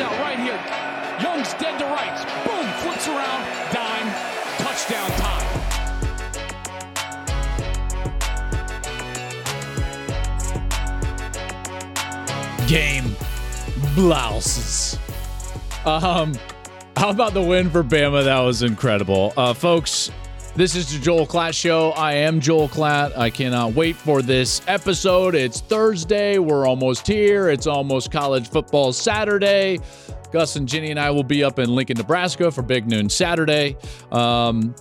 Out right here. Young's dead to rights. Boom, flips around, dime, touchdown time. game blouses. Um, how about the win for Bama? That was incredible, uh, folks. This is the Joel Klatt Show. I am Joel Klatt. I cannot wait for this episode. It's Thursday. We're almost here. It's almost college football Saturday. Gus and Ginny and I will be up in Lincoln, Nebraska for Big Noon Saturday. Um,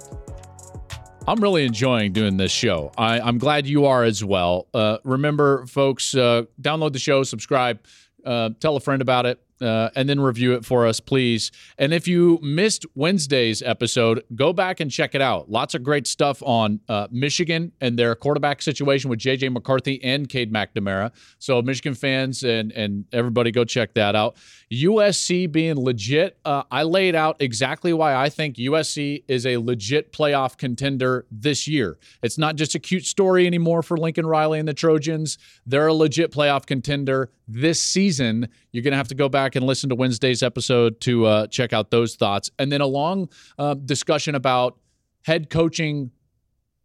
I'm really enjoying doing this show. I, I'm glad you are as well. Uh, remember, folks, uh, download the show, subscribe, uh, tell a friend about it, uh, and then review it for us, please. And if you missed Wednesday's episode, go back and check it out. Lots of great stuff on uh, Michigan and their quarterback situation with JJ McCarthy and Cade McNamara. So, Michigan fans and and everybody, go check that out. USC being legit. Uh, I laid out exactly why I think USC is a legit playoff contender this year. It's not just a cute story anymore for Lincoln Riley and the Trojans. They're a legit playoff contender this season. You're going to have to go back and listen to Wednesday's episode to uh, check out those thoughts. And then a long uh, discussion about head coaching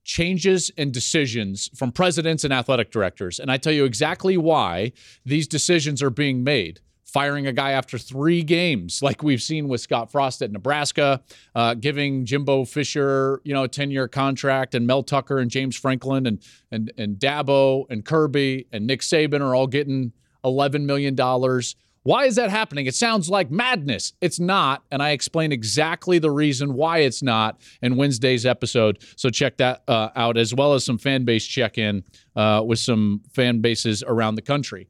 changes and decisions from presidents and athletic directors. And I tell you exactly why these decisions are being made firing a guy after three games, like we've seen with Scott Frost at Nebraska, uh, giving Jimbo Fisher, you know, a 10-year contract, and Mel Tucker and James Franklin and and and Dabo and Kirby and Nick Saban are all getting 11 million dollars. Why is that happening? It sounds like madness. It's not, and I explain exactly the reason why it's not in Wednesday's episode. So check that uh, out, as well as some fan base check-in uh, with some fan bases around the country.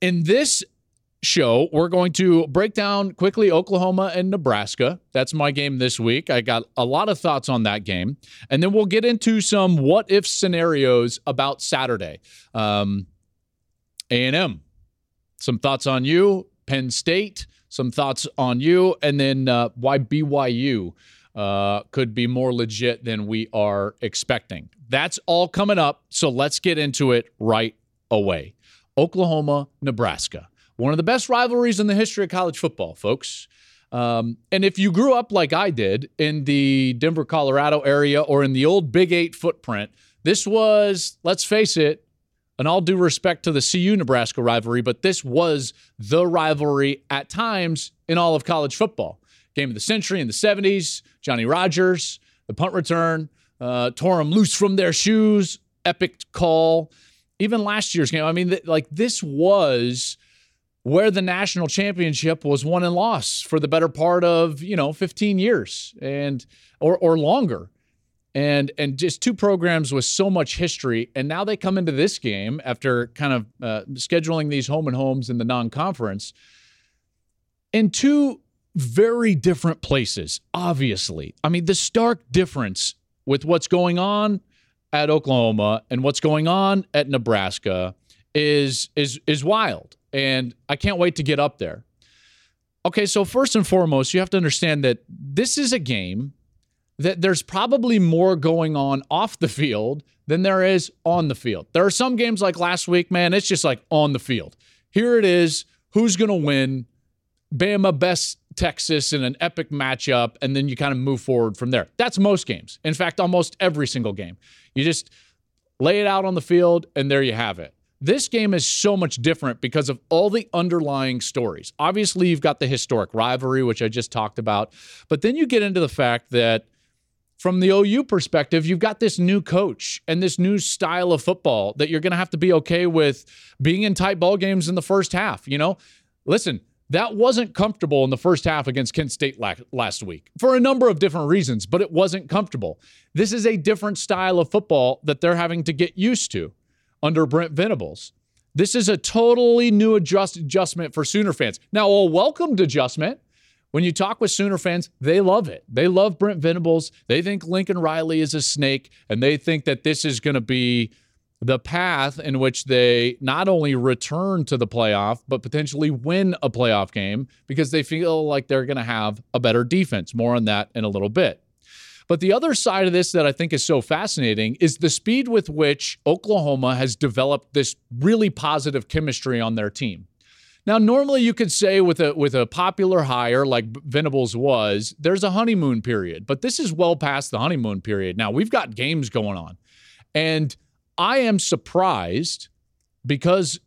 In this show, we're going to break down quickly Oklahoma and Nebraska. That's my game this week. I got a lot of thoughts on that game. And then we'll get into some what if scenarios about Saturday. Um, A&M, some thoughts on you. Penn State, some thoughts on you. And then uh, why BYU uh, could be more legit than we are expecting. That's all coming up. So let's get into it right away. Oklahoma, Nebraska one of the best rivalries in the history of college football, folks. Um, and if you grew up like I did in the Denver, Colorado area or in the old Big Eight footprint, this was, let's face it, and all due respect to the CU Nebraska rivalry, but this was the rivalry at times in all of college football. Game of the century in the 70s, Johnny Rodgers, the punt return, uh, tore them loose from their shoes, epic call. Even last year's game, I mean, th- like this was where the national championship was won and lost for the better part of you know 15 years and or or longer and and just two programs with so much history and now they come into this game after kind of uh, scheduling these home and homes in the non-conference in two very different places obviously i mean the stark difference with what's going on at oklahoma and what's going on at nebraska is is is wild and I can't wait to get up there. Okay, so first and foremost, you have to understand that this is a game that there's probably more going on off the field than there is on the field. There are some games like last week, man, it's just like on the field. Here it is. Who's going to win? Bama best Texas in an epic matchup, and then you kind of move forward from there. That's most games. In fact, almost every single game. You just lay it out on the field, and there you have it. This game is so much different because of all the underlying stories. Obviously, you've got the historic rivalry, which I just talked about, but then you get into the fact that from the OU perspective, you've got this new coach and this new style of football that you're going to have to be okay with being in tight ball games in the first half. You know, listen, that wasn't comfortable in the first half against Kent State last week for a number of different reasons, but it wasn't comfortable. This is a different style of football that they're having to get used to under Brent Venables. This is a totally new adjust adjustment for Sooner fans. Now, a welcomed adjustment. When you talk with Sooner fans, they love it. They love Brent Venables. They think Lincoln Riley is a snake, and they think that this is going to be the path in which they not only return to the playoff, but potentially win a playoff game because they feel like they're going to have a better defense. More on that in a little bit. But the other side of this that I think is so fascinating is the speed with which Oklahoma has developed this really positive chemistry on their team. Now, normally you could say with a with a popular hire like Venables was, there's a honeymoon period, but this is well past the honeymoon period. Now we've got games going on, and I am surprised because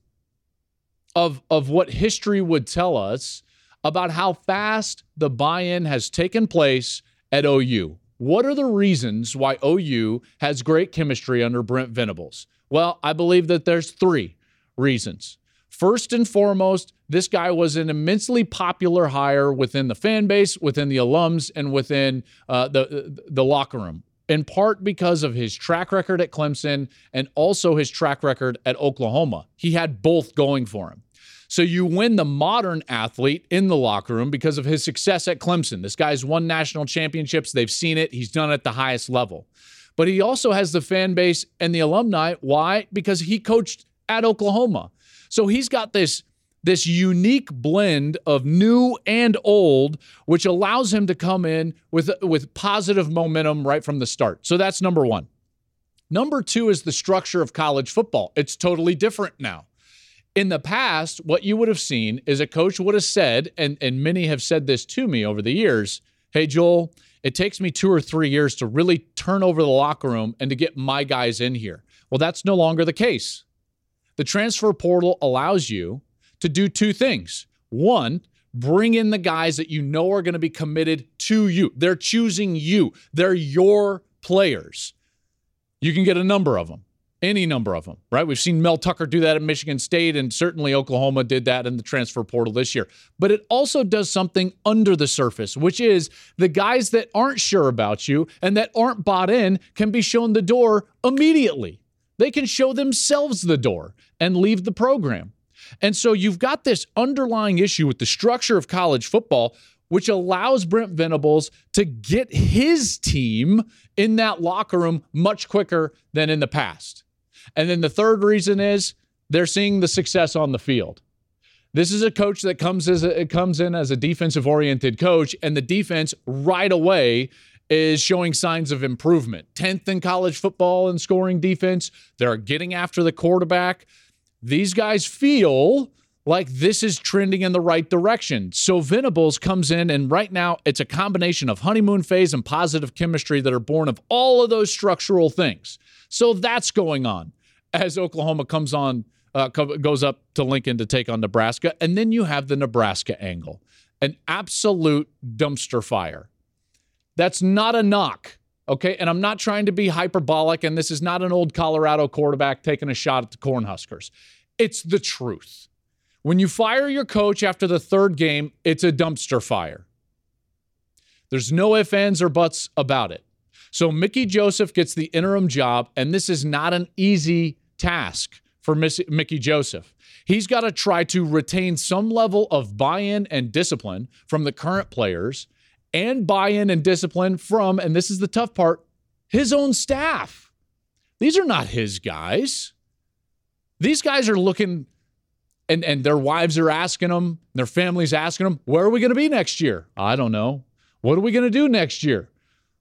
of of what history would tell us about how fast the buy-in has taken place at OU. What are the reasons why OU has great chemistry under Brent Venables? Well, I believe that there's three reasons. First and foremost, this guy was an immensely popular hire within the fan base, within the alums, and within uh, the the locker room in part because of his track record at Clemson and also his track record at Oklahoma. He had both going for him. So you win the modern athlete in the locker room because of his success at Clemson. This guy's won national championships. They've seen it. He's done it at the highest level. But he also has the fan base and the alumni. Why? Because he coached at Oklahoma. So he's got this this unique blend of new and old, which allows him to come in with, with positive momentum right from the start. So that's number one. Number two is the structure of college football. It's totally different now. In the past, what you would have seen is a coach would have said, and, and many have said this to me over the years Hey, Joel, it takes me two or three years to really turn over the locker room and to get my guys in here. Well, that's no longer the case. The transfer portal allows you to do two things. One, bring in the guys that you know are going to be committed to you. They're choosing you, they're your players. You can get a number of them, any number of them, right? We've seen Mel Tucker do that at Michigan State, and certainly Oklahoma did that in the transfer portal this year. But it also does something under the surface, which is the guys that aren't sure about you and that aren't bought in can be shown the door immediately. They can show themselves the door and leave the program. And so you've got this underlying issue with the structure of college football, which allows Brent Venables to get his team in that locker room much quicker than in the past. And then the third reason is they're seeing the success on the field. This is a coach that comes as a, it comes in as a defensive oriented coach, and the defense right away is showing signs of improvement. 10th in college football in scoring defense. They're getting after the quarterback these guys feel like this is trending in the right direction. So Venables comes in, and right now it's a combination of honeymoon phase and positive chemistry that are born of all of those structural things. So that's going on as Oklahoma comes on, uh, goes up to Lincoln to take on Nebraska. And then you have the Nebraska angle, an absolute dumpster fire. That's not a knock. Okay. And I'm not trying to be hyperbolic, and this is not an old Colorado quarterback taking a shot at the Cornhuskers. It's the truth. When you fire your coach after the third game, it's a dumpster fire. There's no ifs, ands, or buts about it. So Mickey Joseph gets the interim job, and this is not an easy task for Mickey Joseph. He's got to try to retain some level of buy in and discipline from the current players and buy in and discipline from, and this is the tough part, his own staff. These are not his guys. These guys are looking, and, and their wives are asking them, their families asking them, where are we going to be next year? I don't know. What are we going to do next year?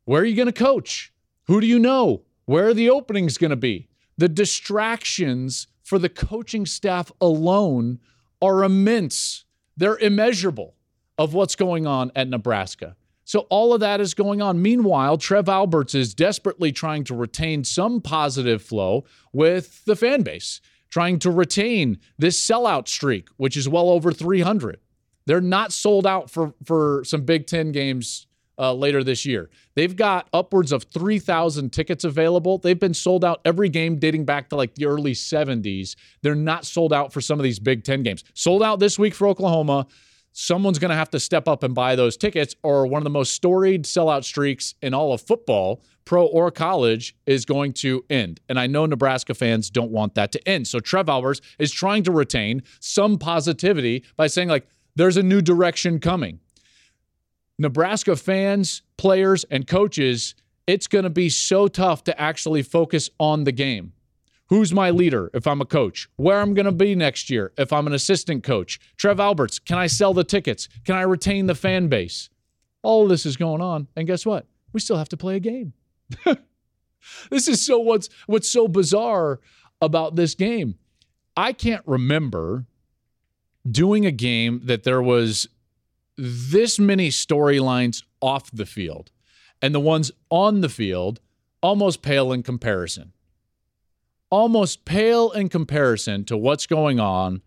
Where are you going to coach? Who do you know? Where are the openings going to be? The distractions for the coaching staff alone are immense. They're immeasurable of what's going on at Nebraska. So all of that is going on. Meanwhile, Trev Alberts is desperately trying to retain some positive flow with the fan base. trying to retain this sellout streak, which is well over 300. They're not sold out for for some Big Ten games uh, later this year. They've got upwards of 3,000 tickets available. They've been sold out every game dating back to like the early 70s. They're not sold out for some of these Big Ten games. Sold out this week for Oklahoma. Someone's going to have to step up and buy those tickets, or one of the most storied sellout streaks in all of football, pro or college, is going to end. And I know Nebraska fans don't want that to end. So Trev Alberts is trying to retain some positivity by saying, like, there's a new direction coming. Nebraska fans, players, and coaches, it's going to be so tough to actually focus on the game. Who's my leader if I'm a coach? Where I'm going to be next year if I'm an assistant coach? Trev Alberts, can I sell the tickets? Can I retain the fan base? All this is going on. And guess what? We still have to play a game. this is so what's what's so bizarre about this game. I can't remember doing a game that there was this many storylines off the field, and the ones on the field almost pale in comparison. Almost pale in comparison to what's going on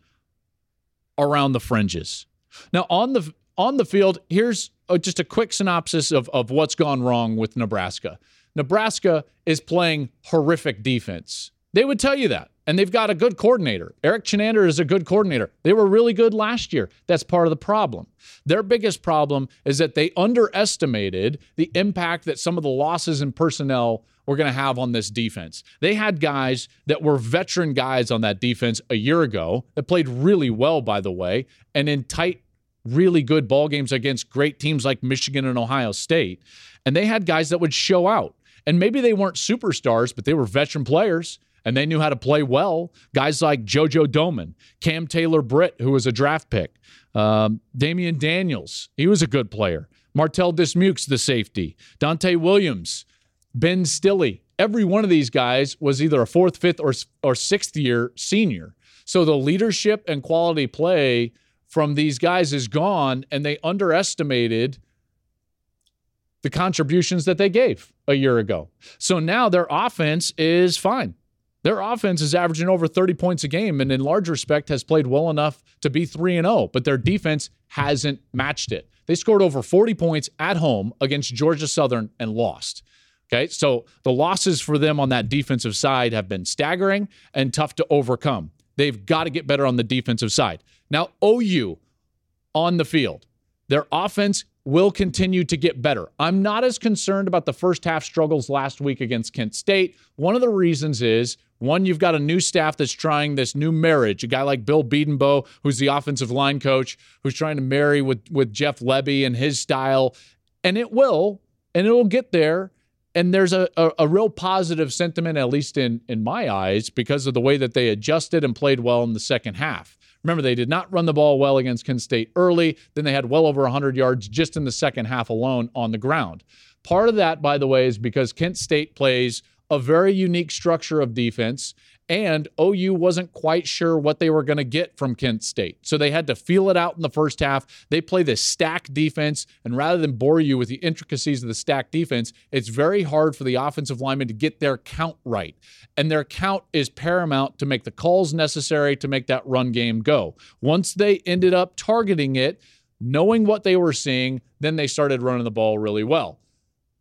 around the fringes. Now, on the on the field, here's just a quick synopsis of, of what's gone wrong with Nebraska. Nebraska is playing horrific defense. They would tell you that. And they've got a good coordinator. Erik Chinander is a good coordinator. They were really good last year. That's part of the problem. Their biggest problem is that they underestimated the impact that some of the losses in personnel were going to have on this defense. They had guys that were veteran guys on that defense a year ago that played really well, by the way, and in tight, really good ball games against great teams like Michigan and Ohio State. And they had guys that would show out. And maybe they weren't superstars, but they were veteran players and they knew how to play well. Guys like JoJo Domann, Cam Taylor Britt, who was a draft pick, um, Damion Daniels, he was a good player. Martell Dismukes, the safety, Deontai Williams, Ben Stille. Every one of these guys was either a fourth, fifth, or, or sixth year senior. So the leadership and quality play from these guys is gone, and they underestimated the contributions that they gave a year ago. So now their offense is fine. Their offense is averaging over 30 points a game and in large respect has played well enough to be 3 and 0, but their defense hasn't matched it. They scored over 40 points at home against Georgia Southern and lost. Okay? So the losses for them on that defensive side have been staggering and tough to overcome. They've got to get better on the defensive side. Now, OU on the field. Their offense will continue to get better. I'm not as concerned about the first half struggles last week against Kent State. One of the reasons is one, you've got a new staff that's trying this new marriage. A guy like Bill Bedenbaugh, who's the offensive line coach, who's trying to marry with, with Jeff Lebby and his style. And it will, and it will get there. And there's a, a, a real positive sentiment, at least in, in my eyes, because of the way that they adjusted and played well in the second half. Remember, they did not run the ball well against Kent State early. Then they had well over 100 yards just in the second half alone on the ground. Part of that, by the way, is because Kent State plays a very unique structure of defense, and OU wasn't quite sure what they were going to get from Kent State. So they had to feel it out in the first half. They play this stack defense, and rather than bore you with the intricacies of the stack defense, it's very hard for the offensive linemen to get their count right. And their count is paramount to make the calls necessary to make that run game go. Once they ended up targeting it, knowing what they were seeing, then they started running the ball really well.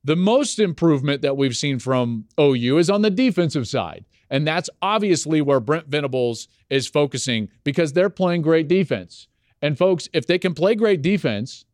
The most improvement that we've seen from OU is on the defensive side. And that's obviously where Brent Venables is focusing because they're playing great defense. And folks, if they can play great defense,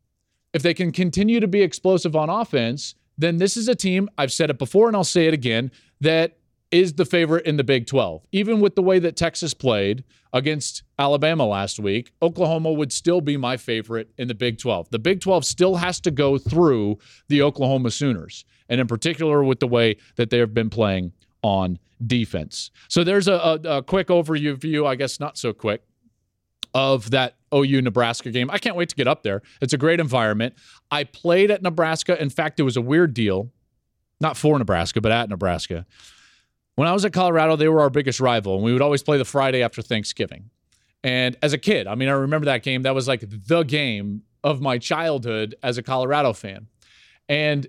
if they can continue to be explosive on offense, then this is a team, I've said it before and I'll say it again, that is the favorite in the Big 12. Even with the way that Texas played against Alabama last week, Oklahoma would still be my favorite in the Big 12. The Big 12 still has to go through the Oklahoma Sooners, and in particular with the way that they have been playing on defense. So there's a, a, a quick overview, view, I guess not so quick, of that OU Nebraska game. I can't wait to get up there. It's a great environment. I played at Nebraska. In fact, it was a weird deal, not for Nebraska, but at Nebraska. When I was at Colorado, they were our biggest rival, and we would always play the Friday after Thanksgiving. And as a kid, I mean, I remember that game. That was like the game of my childhood as a Colorado fan. And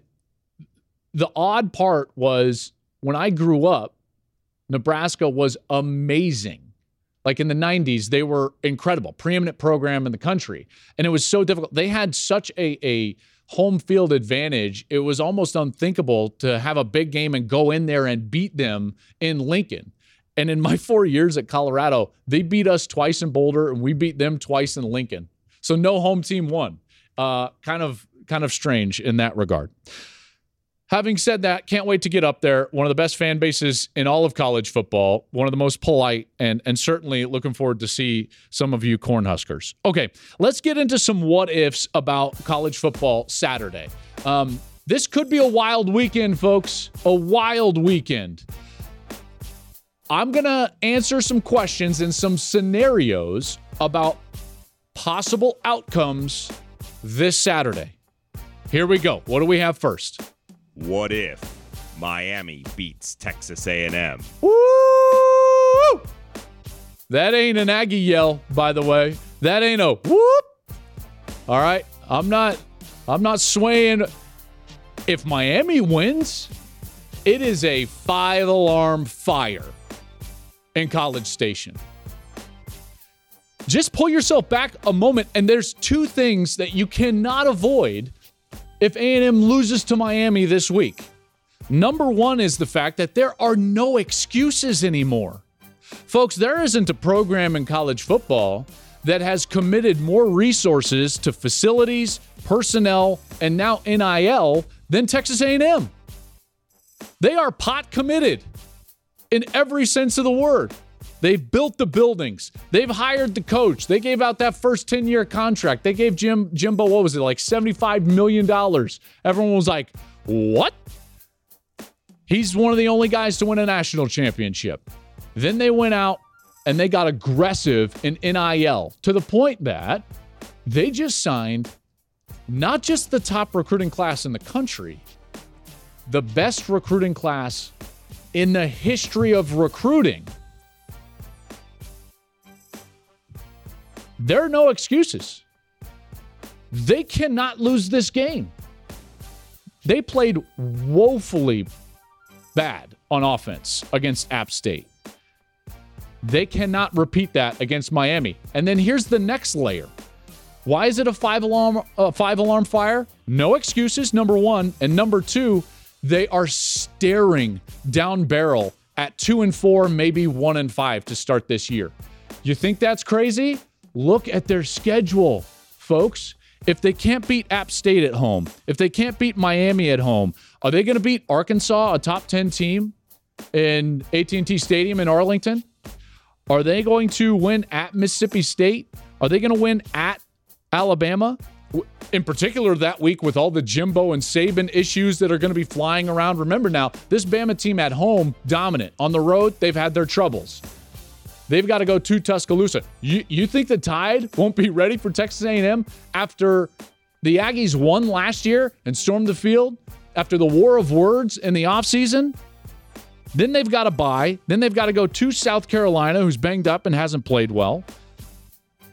the odd part was when I grew up, Nebraska was amazing Like in the 90s, they were incredible, preeminent program in the country. And it was so difficult. They had such a, a home field advantage. It was almost unthinkable to have a big game and go in there and beat them in Lincoln. And in my four years at Colorado, they beat us twice in Boulder and we beat them twice in Lincoln. So no home team won. Uh, kind of kind of strange in that regard. Having said that, can't wait to get up there. One of the best fan bases in all of college football, one of the most polite, and and certainly looking forward to see some of you Cornhuskers. Okay, let's get into some what ifs about college football Saturday. Um, this could be a wild weekend, folks. A wild weekend. I'm gonna answer some questions and some scenarios about possible outcomes this Saturday. Here we go. What do we have first? What if Miami beats Texas A&M? Woo! That ain't an Aggie yell, by the way. That ain't a whoop. All right, I'm not. I'm not swaying. If Miami wins, it is a five alarm fire in College Station. Just pull yourself back a moment, and there's two things that you cannot avoid if A&M loses to Miami this week. Number one is the fact that there are no excuses anymore. Folks, there isn't a program in college football that has committed more resources to facilities, personnel, and now NIL than Texas A&M. They are pot committed in every sense of the word. They've built the buildings. They've hired the coach. They gave out that first 10 year contract. They gave Jim Jimbo, what was it, like $75 million. Everyone was like, what? He's one of the only guys to win a national championship. Then they went out and they got aggressive in NIL to the point that they just signed not just the top recruiting class in the country, the best recruiting class in the history of recruiting. There are no excuses. They cannot lose this game. They played woefully bad on offense against App State. They cannot repeat that against Miami. And then here's the next layer. Why is it a five alarm five alarm fire? No excuses. Number 1, and number 2, they are staring down barrel at 2 and 4, maybe 1 and 5 to start this year. You think that's crazy? Look at their schedule, folks. If they can't beat App State at home, if they can't beat Miami at home, are they going to beat Arkansas, a top 10 team in AT&T Stadium in Arlington? Are they going to win at Mississippi State? Are they going to win at Alabama? In particular, that week with all the Jimbo and Saban issues that are going to be flying around. Remember now, this Bama team at home, dominant. On the road, they've had their troubles. They've got to go to Tuscaloosa. You, you think the Tide won't be ready for Texas A&M after the Aggies won last year and stormed the field after the war of words in the offseason? Then they've got to buy. Then they've got to go to South Carolina, who's banged up and hasn't played well.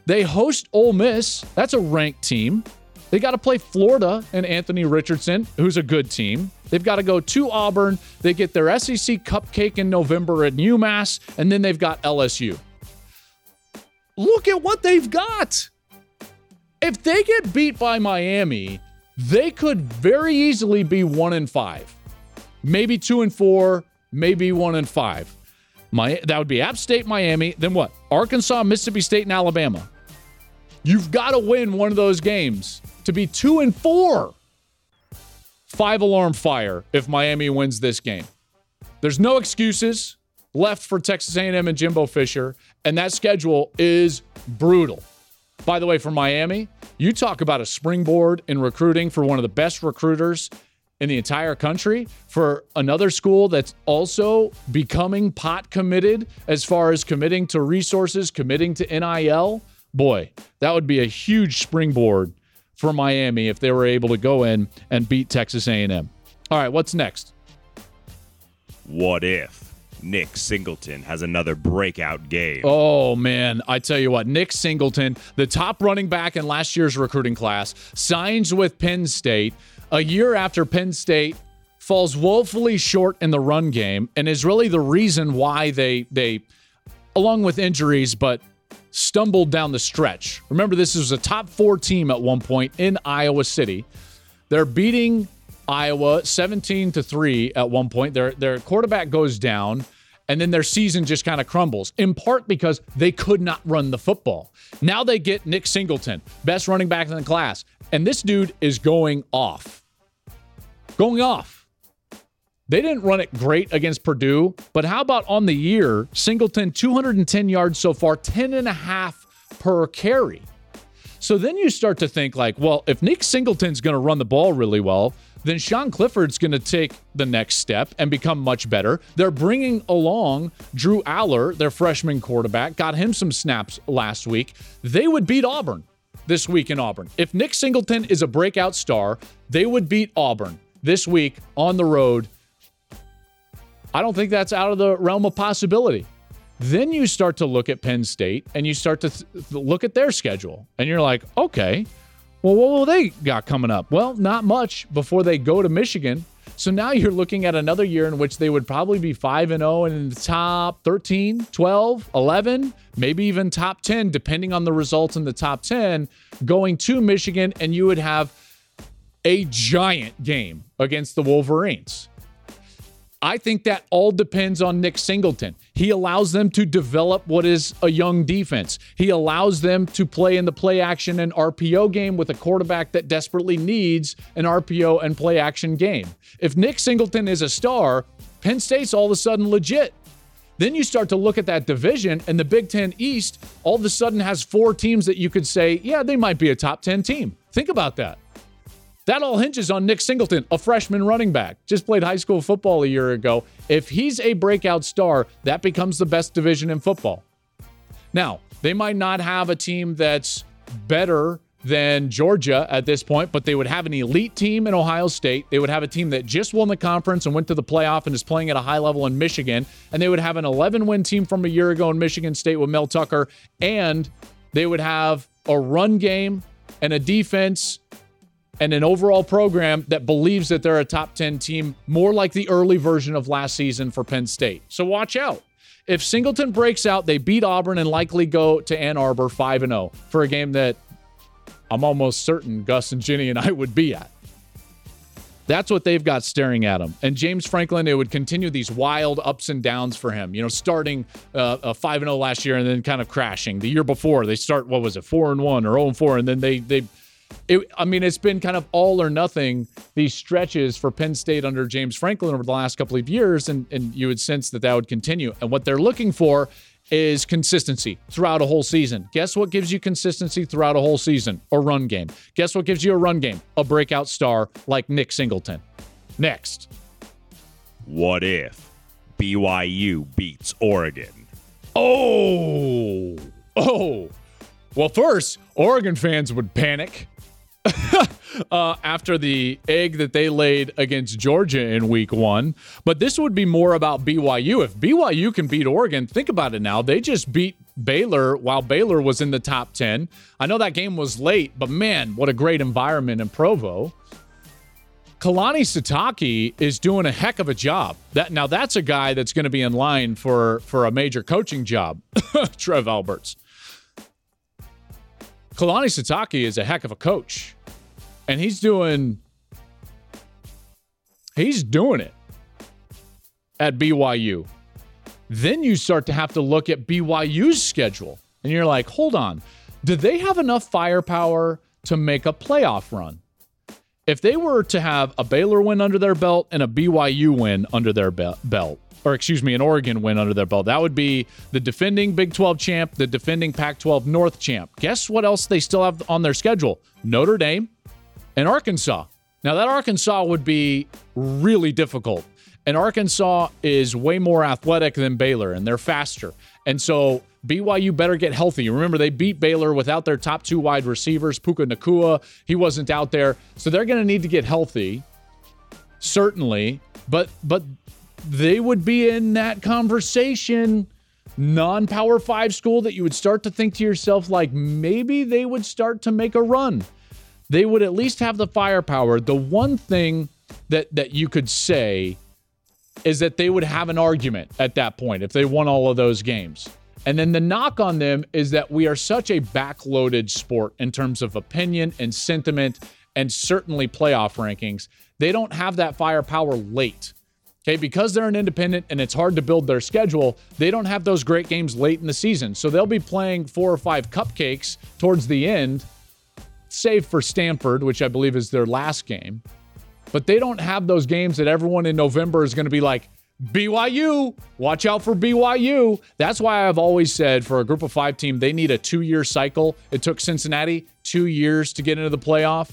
They host Ole Miss. That's a ranked team. They got to play Florida and Anthony Richardson, who's a good team. They've got to go to Auburn. They get their SEC cupcake in November at UMass, and then they've got LSU. Look at what they've got. If they get beat by Miami, they could very easily be one and five, maybe two and four, maybe one and five. My, that would be App State, Miami. Then what? Arkansas, Mississippi State, and Alabama. You've got to win one of those games to be two and four. Five alarm fire if Miami wins this game. There's no excuses left for Texas A&M and Jimbo Fisher, and that schedule is brutal. By the way, for Miami, you talk about a springboard in recruiting for one of the best recruiters in the entire country for another school that's also becoming pot committed as far as committing to resources, committing to NIL. Boy, that would be a huge springboard for Miami if they were able to go in and beat Texas A&M. All right, what's next? What if Nick Singleton has another breakout game? Oh man, I tell you what, Nick Singleton, the top running back in last year's recruiting class, signs with Penn State a year after Penn State falls woefully short in the run game and is really the reason why they they along with injuries, but stumbled down the stretch. Remember, this was a top four team at one point in Iowa City. They're beating Iowa 17 to 3 at one point. Their their quarterback goes down and then their season just kind of crumbles in part because they could not run the football. Now they get Nick Singleton, best running back in the class, and this dude is going off. Going off. They didn't run it great against Purdue, but how about on the year? Singleton 210 yards so far, 10 and a half per carry. So then you start to think like, well, if Nick Singleton's going to run the ball really well, then Sean Clifford's going to take the next step and become much better. They're bringing along Drew Allar, their freshman quarterback, got him some snaps last week. They would beat Auburn this week in Auburn. If Nick Singleton is a breakout star, they would beat Auburn this week on the road I don't think that's out of the realm of possibility. Then you start to look at Penn State and you start to th- look at their schedule and you're like, okay, well, what will they got coming up? Well, not much before they go to Michigan. So now you're looking at another year in which they would probably be 5 and 0 and in the top 13, 12, 11, maybe even top 10 depending on the results in the top 10 going to Michigan and you would have a giant game against the Wolverines. I think that all depends on Nick Singleton. He allows them to develop what is a young defense. He allows them to play in the play action and RPO game with a quarterback that desperately needs an RPO and play action game. If Nick Singleton is a star, Penn State's all of a sudden legit. Then you start to look at that division, and the Big Ten East all of a sudden has four teams that you could say, yeah, they might be a top 10 team. Think about that. That all hinges on Nick Singleton, a freshman running back, just played high school football a year ago. If he's a breakout star, that becomes the best division in football. Now, they might not have a team that's better than Georgia at this point, but they would have an elite team in Ohio State. They would have a team that just won the conference and went to the playoff and is playing at a high level in Michigan. And they would have an 11 win team from a year ago in Michigan State with Mel Tucker. And they would have a run game and a defense and an overall program that believes that they're a top 10 team, more like the early version of last season for Penn State. So watch out. If Singleton breaks out, they beat Auburn and likely go to Ann Arbor 5 0 for a game that I'm almost certain Gus and Ginny and I would be at. That's what they've got staring at him. And James Franklin, it would continue these wild ups and downs for him. You know, starting uh, a five and zero last year and then kind of crashing. The year before, they start what was it, four and one or zero and four, and then they they it, I mean, it's been kind of all or nothing these stretches for Penn State under James Franklin over the last couple of years, and, and you would sense that that would continue. And what they're looking for is consistency throughout a whole season. Guess what gives you consistency throughout a whole season? A run game. Guess what gives you a run game? A breakout star like Nick Singleton. Next. What if BYU beats Oregon? Oh, oh. Well, first, Oregon fans would panic uh, after the egg that they laid against Georgia in week one. But this would be more about BYU. If BYU can beat Oregon, think about it now. They just beat Baylor while Baylor was in the top 10. I know that game was late, but man, what a great environment in Provo. Kalani Sitake is doing a heck of a job. That now that's a guy that's going to be in line for for a major coaching job. Trev Alberts. Kalani Sitake is a heck of a coach, and he's doing he's doing it at BYU. Then you start to have to look at BYU's schedule, and you're like, hold on, do they have enough firepower to make a playoff run? If they were to have a Baylor win under their belt and a BYU win under their be- belt, or excuse me, an Oregon win under their belt. That would be the defending Big 12 champ, the defending Pac 12 North champ. Guess what else they still have on their schedule? Notre Dame and Arkansas. Now, that Arkansas would be really difficult. And Arkansas is way more athletic than Baylor, and they're faster. And so BYU better get healthy. Remember, they beat Baylor without their top two wide receivers, Puka Nacua. He wasn't out there. So they're going to need to get healthy, certainly. But but they would be in that conversation non-power 5 school that you would start to think to yourself like maybe they would start to make a run. They would at least have the firepower. The one thing that that you could say is that they would have an argument at that point if they won all of those games. And then the knock on them is that we are such a backloaded sport in terms of opinion and sentiment and certainly playoff rankings. They don't have that firepower late. Okay, because they're an independent and it's hard to build their schedule, they don't have those great games late in the season. So they'll be playing four or five cupcakes towards the end, save for Stanford, which I believe is their last game. But they don't have those games that everyone in November is going to be like, BYU, watch out for BYU. That's why I've always said for a group of five team, they need a two year cycle. It took Cincinnati two years to get into the playoff.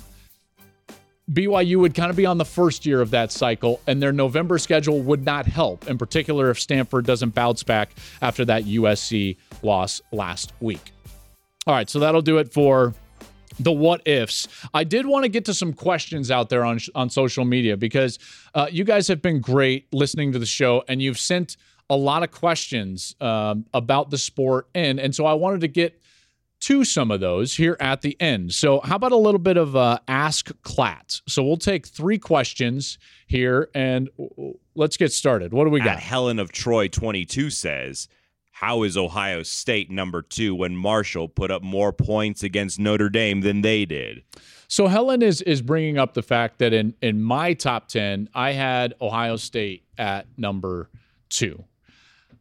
BYU would kind of be on the first year of that cycle, and their November schedule would not help, in particular if Stanford doesn't bounce back after that USC loss last week. All right, so that'll do it for the what ifs. I did want to get to some questions out there on on social media because uh, you guys have been great listening to the show, and you've sent a lot of questions um, about the sport in, and so I wanted to get to some of those here at the end. So, how about a little bit of uh, Ask Klatt? So, we'll take three questions here and let's get started. What do we got? At Helen of Troy 22 says, How is Ohio State number two when Marshall put up more points against Notre Dame than they did? So, Helen is, is bringing up the fact that in, in my top 10, I had Ohio State at number two.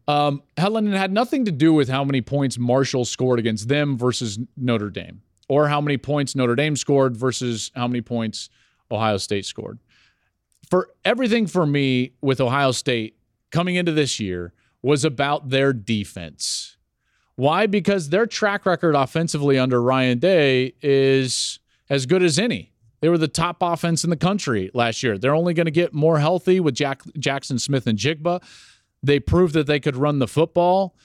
Um, Helen, it had nothing to do with how many points Marshall scored against them versus Notre Dame, or how many points Notre Dame scored versus how many points Ohio State scored. For everything for me with Ohio State coming into this year was about their defense. Why? Because their track record offensively under Ryan Day is as good as any. They were the top offense in the country last year. They're only going to get more healthy with Jack, Jaxon Smith-Njigba. They proved that they could run the football.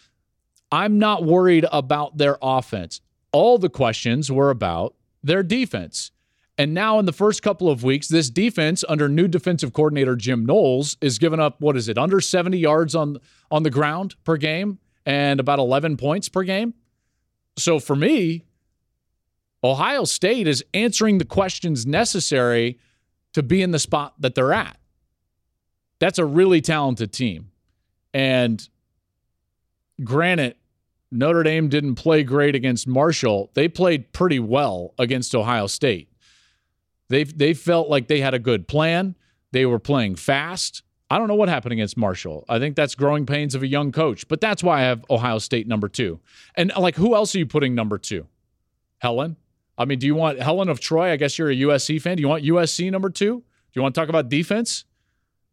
I'm not worried about their offense. All the questions were about their defense. And now, in the first couple of weeks, this defense under new defensive coordinator Jim Knowles is giving up what is it under 70 yards on on the ground per game and about 11 points per game. So for me, Ohio State is answering the questions necessary to be in the spot that they're at. That's a really talented team. And granted, Notre Dame didn't play great against Marshall. They played pretty well against Ohio State. They they felt like they had a good plan. They were playing fast. I don't know what happened against Marshall. I think that's growing pains of a young coach, but that's why I have Ohio State number 2. And like who else are you putting number 2? Helen? I mean, do you want Helen of Troy? I guess you're a USC fan. Do you want USC number 2? Do you want to talk about defense?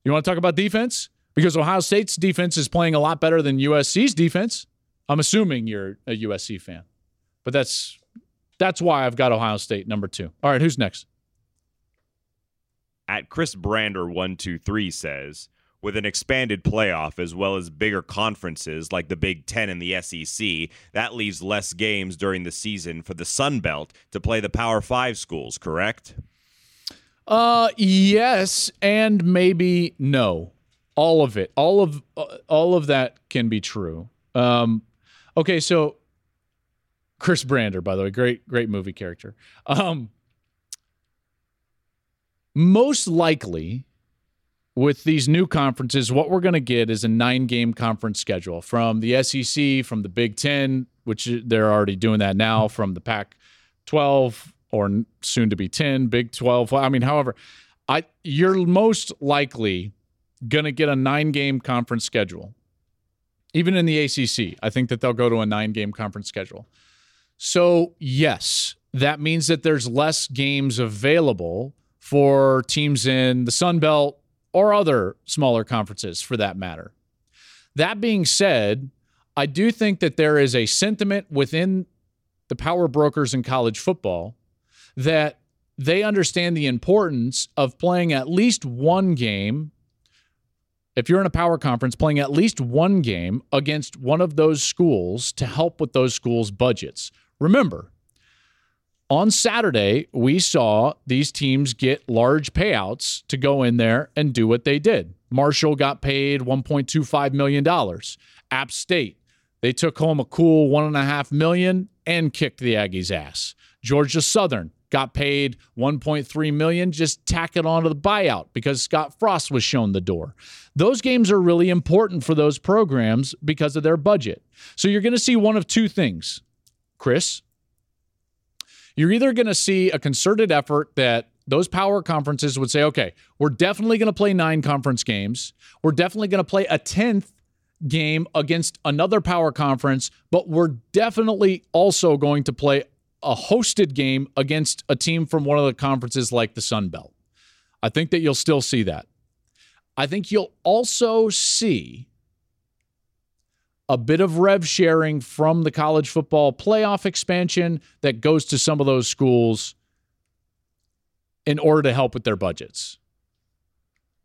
You want to talk about defense? Because Ohio State's defense is playing a lot better than USC's defense. I'm assuming you're a USC fan, but that's that's why I've got Ohio State number two. All right, who's next? At Chris Brander one two three says, with an expanded playoff as well as bigger conferences like the Big Ten and the SEC, that leaves less games during the season for the Sun Belt to play the Power Five schools. Correct? Uh, yes, and maybe no all of it. All of all of that can be true. Um okay so chris brander by the way great great movie character. Um most likely with these new conferences what we're going to get is a nine game conference schedule from the sec from the big 10 which they're already doing that now from the pac 12 or soon to be 10 big 12 i mean however i you're most likely going to get a nine game conference schedule. Even in the ACC, I think that they'll go to a nine game conference schedule. So, yes, that means that there's less games available for teams in the Sun Belt or other smaller conferences for that matter. That being said, I do think that there is a sentiment within the power brokers in college football that they understand the importance of playing at least one game if you're in a power conference playing at least one game against one of those schools to help with those schools' budgets. Remember, on Saturday, we saw these teams get large payouts to go in there and do what they did. Marshall got paid $1.25 million. App State, they took home a cool 1.5 million and kicked the Aggies' ass. Georgia Southern got paid 1.3 million, just tack it onto the buyout because Scott Frost was shown the door. Those games are really important for those programs because of their budget. So you're going to see one of two things. Chris, you're either going to see a concerted effort that those power conferences would say, okay, we're definitely going to play nine conference games. We're definitely going to play a 10th game against another power conference, but we're definitely also going to play a hosted game against a team from one of the conferences like the Sun Belt. I think that you'll still see that. I think you'll also see a bit of rev sharing from the college football playoff expansion that goes to some of those schools in order to help with their budgets.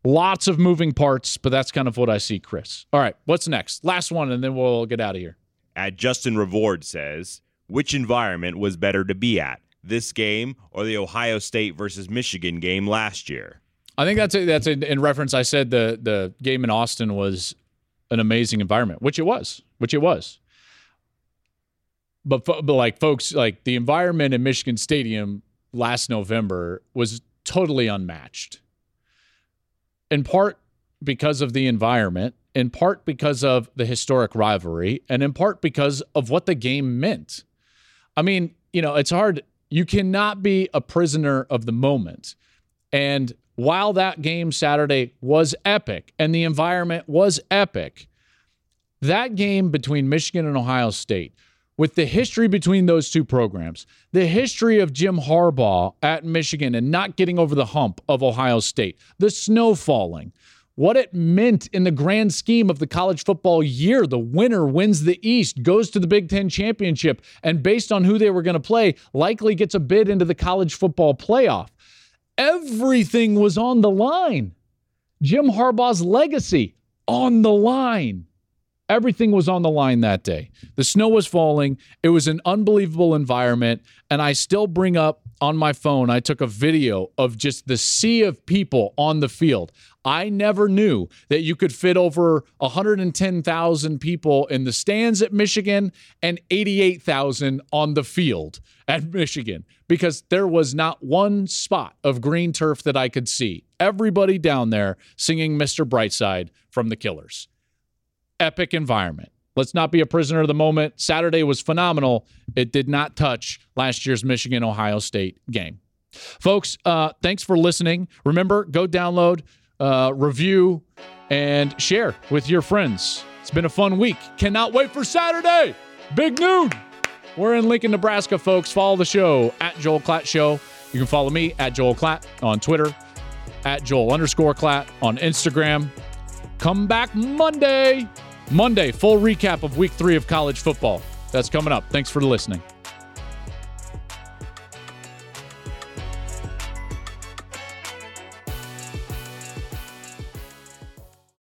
Lots of moving parts, but that's kind of what I see, Chris. All right, what's next? Last one, and then we'll get out of here. At Justin Revord says, which environment was better to be at, this game or the Ohio State versus Michigan game last year? I think that's a, that's a, in reference. I said the the game in Austin was an amazing environment, which it was, which it was. But, but like folks, like the environment in Michigan Stadium last November was totally unmatched. In part because of the environment, in part because of the historic rivalry, and in part because of what the game meant. I mean, you know, it's hard. You cannot be a prisoner of the moment. And while that game Saturday was epic and the environment was epic, that game between Michigan and Ohio State, with the history between those two programs, the history of Jim Harbaugh at Michigan and not getting over the hump of Ohio State, the snow falling, what it meant in the grand scheme of the college football year. The winner wins the East, goes to the Big Ten championship, and based on who they were going to play, likely gets a bid into the college football playoff. Everything was on the line. Jim Harbaugh's legacy on the line. Everything was on the line that day. The snow was falling. It was an unbelievable environment. And I still bring up on my phone, I took a video of just the sea of people on the field. I never knew that you could fit over 110,000 people in the stands at Michigan and 88,000 on the field at Michigan because there was not one spot of green turf that I could see. Everybody down there singing Mr. Brightside from the Killers epic environment. Let's not be a prisoner of the moment. Saturday was phenomenal. It did not touch last year's Michigan Ohio State game. Folks, uh, thanks for listening. Remember, go download, uh, review, and share with your friends. It's been a fun week. Cannot wait for Saturday. Big noon. We're in Lincoln, Nebraska, folks. Follow the show at Joel Klatt Show. You can follow me at Joel Klatt on Twitter, at Joel underscore Klatt on Instagram. Come back Monday. Monday, full recap of week three of college football. That's coming up. Thanks for listening.